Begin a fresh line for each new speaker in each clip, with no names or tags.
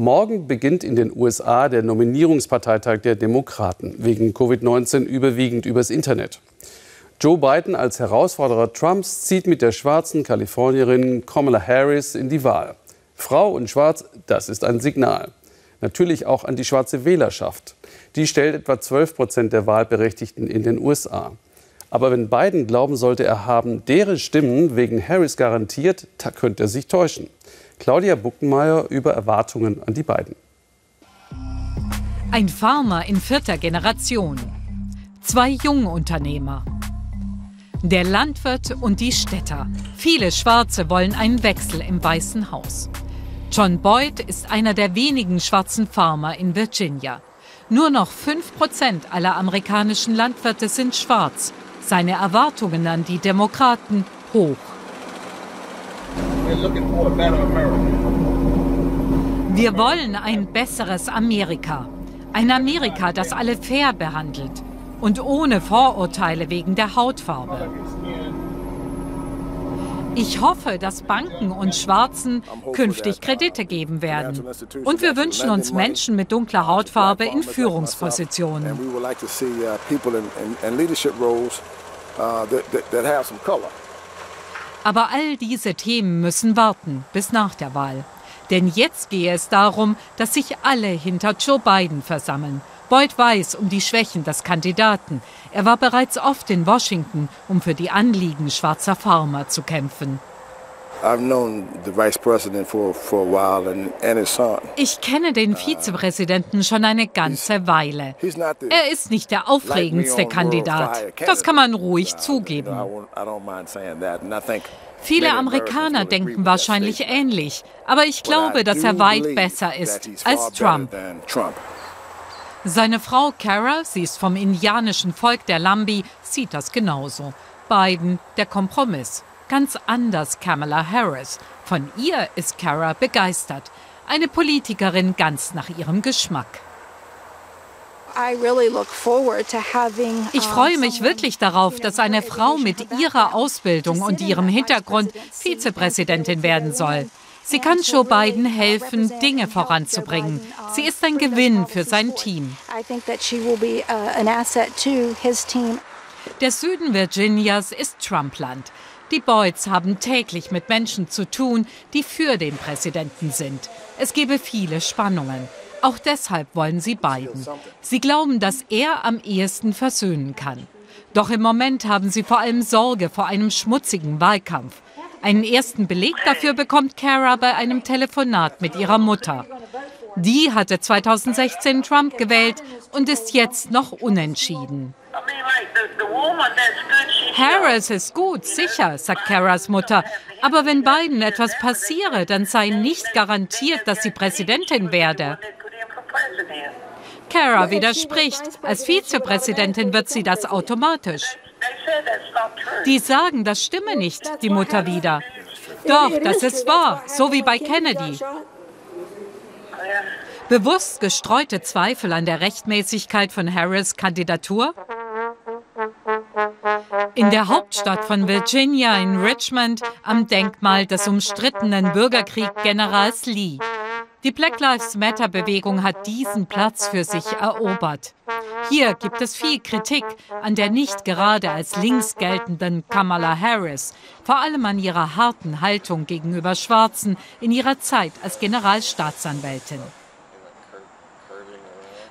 Morgen beginnt in den USA der Nominierungsparteitag der Demokraten, wegen Covid-19 überwiegend übers Internet. Joe Biden als Herausforderer Trumps zieht mit der schwarzen Kalifornierin Kamala Harris in die Wahl. Frau und Schwarz, das ist ein Signal. Natürlich auch an die schwarze Wählerschaft. Die stellt etwa 12 Prozent der Wahlberechtigten in den USA. Aber wenn Biden glauben sollte, er haben deren Stimmen wegen Harris garantiert, da könnte er sich täuschen. Claudia Buckenmeier über Erwartungen an die beiden.
Ein Farmer in vierter Generation. Zwei Jungunternehmer. Der Landwirt und die Städter. Viele Schwarze wollen einen Wechsel im Weißen Haus. John Boyd ist einer der wenigen schwarzen Farmer in Virginia. Nur noch 5% aller amerikanischen Landwirte sind schwarz. Seine Erwartungen an die Demokraten hoch. Wir wollen ein besseres Amerika. Ein Amerika, das alle fair behandelt und ohne Vorurteile wegen der Hautfarbe. Ich hoffe, dass Banken und Schwarzen künftig Kredite geben werden. Und wir wünschen uns Menschen mit dunkler Hautfarbe in Führungspositionen. Aber all diese Themen müssen warten bis nach der Wahl. Denn jetzt gehe es darum, dass sich alle hinter Joe Biden versammeln. Boyd weiß um die Schwächen des Kandidaten. Er war bereits oft in Washington, um für die Anliegen schwarzer Farmer zu kämpfen. Ich kenne den Vizepräsidenten schon eine ganze Weile. Er ist nicht der aufregendste Kandidat. Das kann man ruhig zugeben. Viele Amerikaner denken wahrscheinlich ähnlich, aber ich glaube, dass er weit besser ist als Trump. Seine Frau Cara, sie ist vom indianischen Volk der Lambi, sieht das genauso. Biden der Kompromiss. Ganz anders Kamala Harris. Von ihr ist Cara begeistert. Eine Politikerin ganz nach ihrem Geschmack. Ich freue mich wirklich darauf, dass eine Frau mit ihrer Ausbildung und ihrem Hintergrund Vizepräsidentin werden soll. Sie kann Joe Biden helfen, Dinge voranzubringen. Sie ist ein Gewinn für sein Team. Der Süden Virginias ist Trumpland. Die Boyds haben täglich mit Menschen zu tun, die für den Präsidenten sind. Es gebe viele Spannungen. Auch deshalb wollen sie Biden. Sie glauben, dass er am ehesten versöhnen kann. Doch im Moment haben sie vor allem Sorge vor einem schmutzigen Wahlkampf. Einen ersten Beleg dafür bekommt Cara bei einem Telefonat mit ihrer Mutter. Die hatte 2016 Trump gewählt und ist jetzt noch unentschieden. Harris ist gut, sicher, sagt Caras Mutter. Aber wenn Biden etwas passiere, dann sei nicht garantiert, dass sie Präsidentin werde. Cara widerspricht. Als Vizepräsidentin wird sie das automatisch. Die sagen, das stimme nicht, die Mutter wieder. Doch, das ist wahr, so wie bei Kennedy. Bewusst gestreute Zweifel an der Rechtmäßigkeit von Harris' Kandidatur? In der Hauptstadt von Virginia in Richmond am Denkmal des umstrittenen Bürgerkrieggenerals Lee. Die Black Lives Matter-Bewegung hat diesen Platz für sich erobert. Hier gibt es viel Kritik an der nicht gerade als links geltenden Kamala Harris, vor allem an ihrer harten Haltung gegenüber Schwarzen in ihrer Zeit als Generalstaatsanwältin.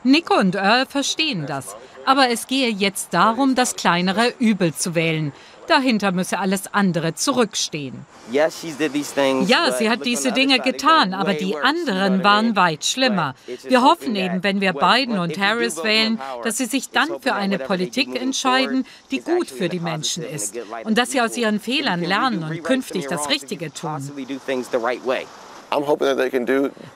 Nico und Earl verstehen das, aber es gehe jetzt darum, das kleinere Übel zu wählen, Dahinter müsse alles andere zurückstehen. Ja, sie hat diese Dinge getan, aber die anderen waren weit schlimmer. Wir hoffen eben, wenn wir Biden und Harris wählen, dass sie sich dann für eine Politik entscheiden, die gut für die Menschen ist und dass sie aus ihren Fehlern lernen und künftig das Richtige tun.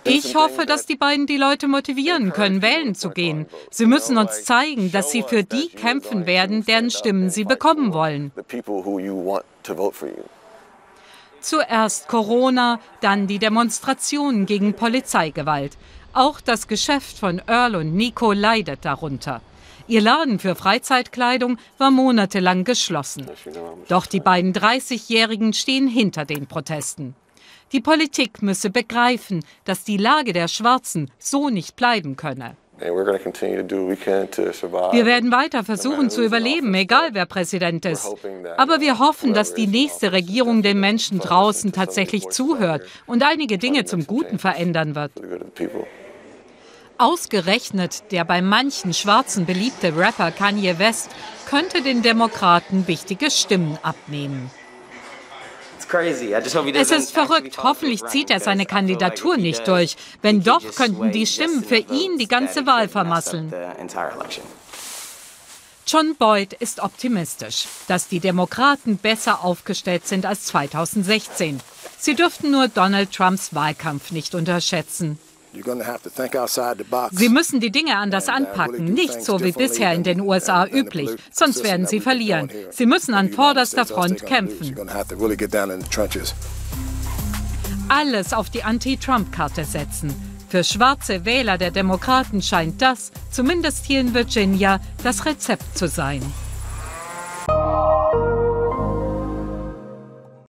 Ich hoffe, dass die beiden die Leute motivieren können, wählen zu gehen. Sie müssen uns zeigen, dass sie für die kämpfen werden, deren Stimmen sie bekommen wollen. Zuerst Corona, dann die Demonstrationen gegen Polizeigewalt. Auch das Geschäft von Earl und Nico leidet darunter. Ihr Laden für Freizeitkleidung war monatelang geschlossen. Doch die beiden 30-Jährigen stehen hinter den Protesten. Die Politik müsse begreifen, dass die Lage der Schwarzen so nicht bleiben könne. Wir werden weiter versuchen zu überleben, egal wer Präsident ist. Aber wir hoffen, dass die nächste Regierung den Menschen draußen tatsächlich zuhört und einige Dinge zum Guten verändern wird. Ausgerechnet der bei manchen Schwarzen beliebte Rapper Kanye West könnte den Demokraten wichtige Stimmen abnehmen. Es ist verrückt. Hoffentlich zieht er seine Kandidatur nicht durch. Wenn doch, könnten die Stimmen für ihn die ganze Wahl vermasseln. John Boyd ist optimistisch, dass die Demokraten besser aufgestellt sind als 2016. Sie dürften nur Donald Trumps Wahlkampf nicht unterschätzen. Sie müssen die Dinge anders uh, anpacken, nicht so wie bisher in den USA üblich, sonst werden Sie verlieren. Sie müssen an vorderster Front kämpfen. Alles auf die Anti-Trump-Karte setzen. Für schwarze Wähler der Demokraten scheint das, zumindest hier in Virginia, das Rezept zu sein.